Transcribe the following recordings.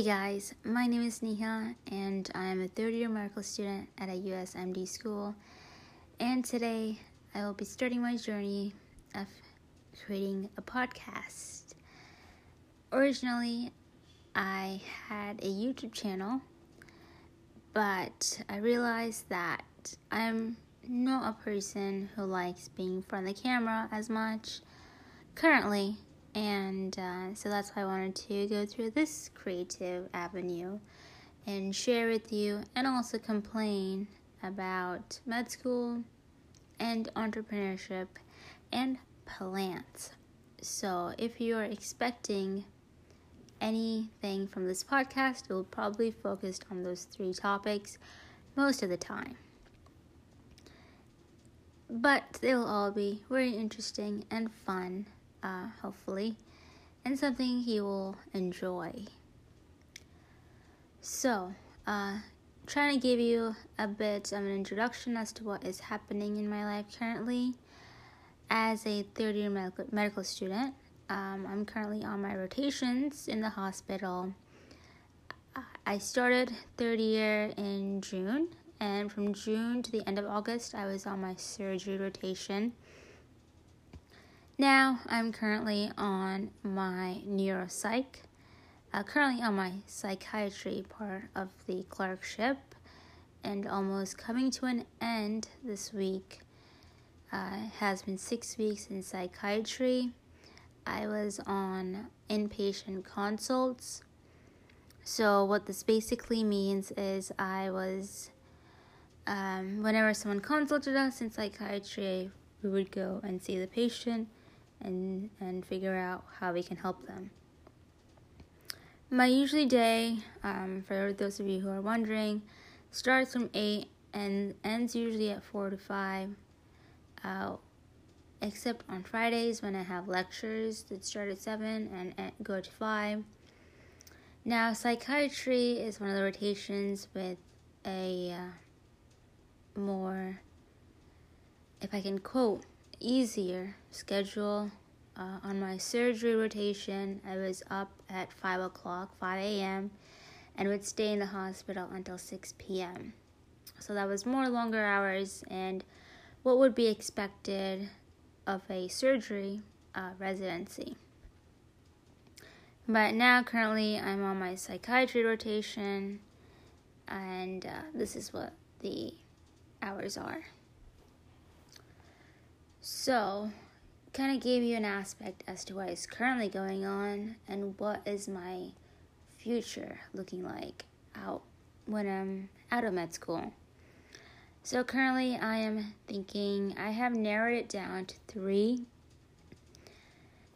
Hey guys, my name is Neha and I am a third year medical student at a USMD school. And today I will be starting my journey of creating a podcast. Originally, I had a YouTube channel, but I realized that I'm not a person who likes being in front of the camera as much currently and uh, so that's why I wanted to go through this creative avenue and share with you and also complain about med school and entrepreneurship and plants. So if you are expecting anything from this podcast, it will probably focus on those three topics most of the time. But they will all be very interesting and fun uh, hopefully, and something he will enjoy. So, uh, trying to give you a bit of an introduction as to what is happening in my life currently. As a third year medical, medical student, um, I'm currently on my rotations in the hospital. I started third year in June, and from June to the end of August, I was on my surgery rotation. Now I'm currently on my neuropsych, uh, currently on my psychiatry part of the clerkship, and almost coming to an end this week. Uh, has been six weeks in psychiatry. I was on inpatient consults. So, what this basically means is I was, um, whenever someone consulted us in psychiatry, we would go and see the patient and, and figure out how we can help them. My usually day, um, for those of you who are wondering, starts from 8 and ends usually at 4 to 5, uh, except on Fridays when I have lectures that start at 7 and, go to 5. Now, psychiatry is one of the rotations with a uh, more, if I can quote, easier schedule. Uh, on my surgery rotation, I was up at 5 o'clock, 5 a.m., and would stay in the hospital until 6 p.m. So that was more longer hours and what would be expected of a surgery uh, residency. But now, currently, I'm on my psychiatry rotation, and uh, this is what the hours are. So, kind of gave you an aspect as to what is currently going on and what is my future looking like out when I'm out of med school. So, currently, I am thinking I have narrowed it down to three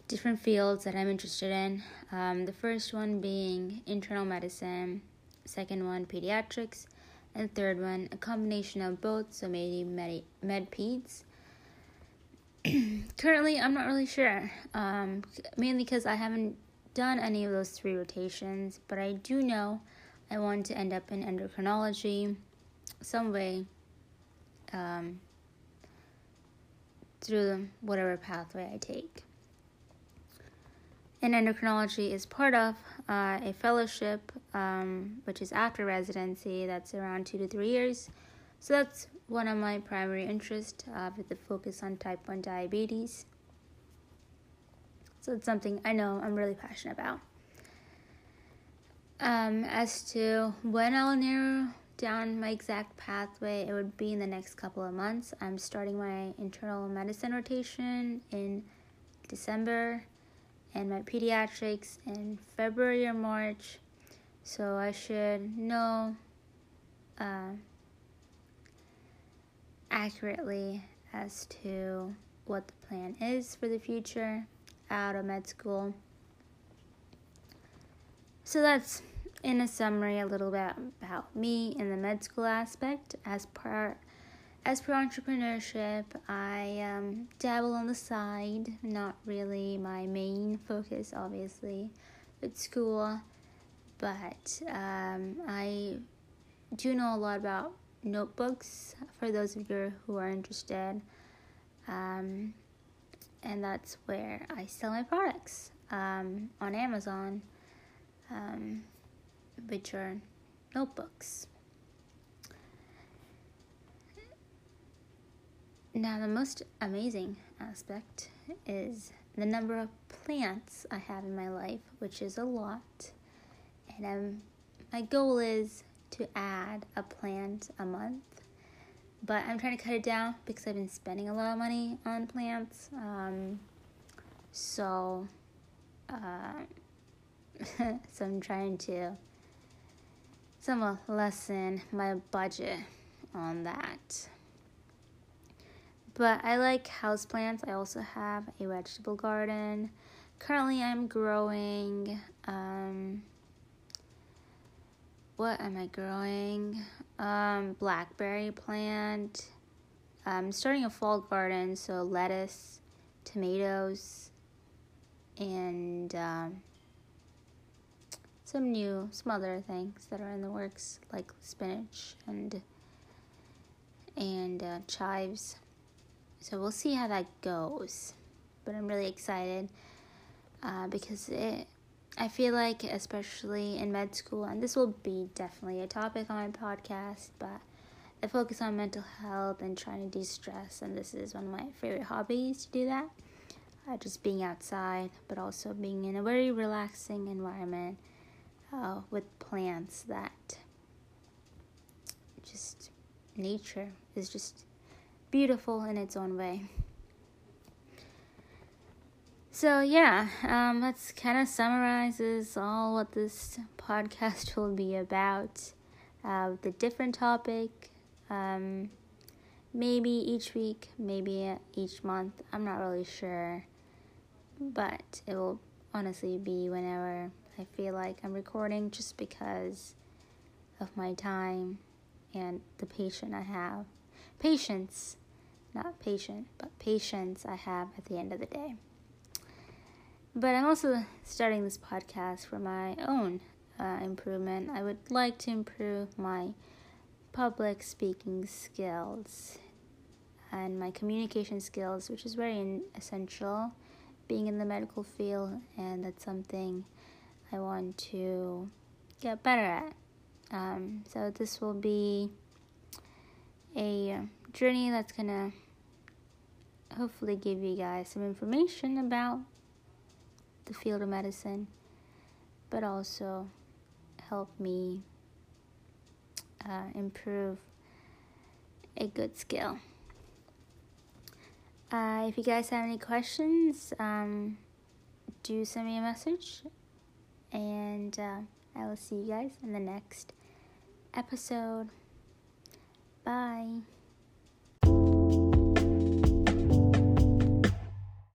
different fields that I'm interested in. Um, the first one being internal medicine, second one pediatrics, and third one a combination of both, so maybe med, med peds currently, I'm not really sure. Um, mainly because I haven't done any of those three rotations, but I do know I want to end up in endocrinology some way um, through whatever pathway I take. And endocrinology is part of uh, a fellowship, um, which is after residency, that's around two to three years. So that's one of my primary interests uh, with the focus on type 1 diabetes. So it's something I know I'm really passionate about. Um, as to when I'll narrow down my exact pathway, it would be in the next couple of months. I'm starting my internal medicine rotation in December and my pediatrics in February or March. So I should know uh, accurately as to what the plan is for the future out of med school. So that's in a summary a little bit about me in the med school aspect. As per as per entrepreneurship, I um, dabble on the side, not really my main focus, obviously, with school, but um, I do know a lot about notebooks for those of you who are interested. Um, and that's where I sell my products um, on Amazon. Um, which are notebooks. Now, the most amazing aspect is the number of plants I have in my life, which is a lot. And um, my goal is to add a plant a month. But I'm trying to cut it down because I've been spending a lot of money on plants. Um, so, uh, so I'm trying to somewhat lessen my budget on that. But I like houseplants. I also have a vegetable garden. Currently, I'm growing. Um, what am I growing? Um, blackberry plant. I'm starting a fall garden, so lettuce, tomatoes, and um, some new, some other things that are in the works, like spinach and and uh, chives. So we'll see how that goes. But I'm really excited uh, because it. I feel like, especially in med school, and this will be definitely a topic on my podcast, but I focus on mental health and trying to de stress, and this is one of my favorite hobbies to do that. Uh, just being outside, but also being in a very relaxing environment uh, with plants that just nature is just beautiful in its own way. So yeah, um, that's kind of summarizes all what this podcast will be about. Uh, the different topic, um, maybe each week, maybe each month. I'm not really sure, but it will honestly be whenever I feel like I'm recording, just because of my time and the patience I have. Patience not patient, but patience I have at the end of the day. But I'm also starting this podcast for my own uh, improvement. I would like to improve my public speaking skills and my communication skills, which is very essential being in the medical field, and that's something I want to get better at. Um, so, this will be a journey that's gonna hopefully give you guys some information about the field of medicine, but also help me uh, improve a good skill. Uh, if you guys have any questions, um, do send me a message, and uh, I will see you guys in the next episode. Bye.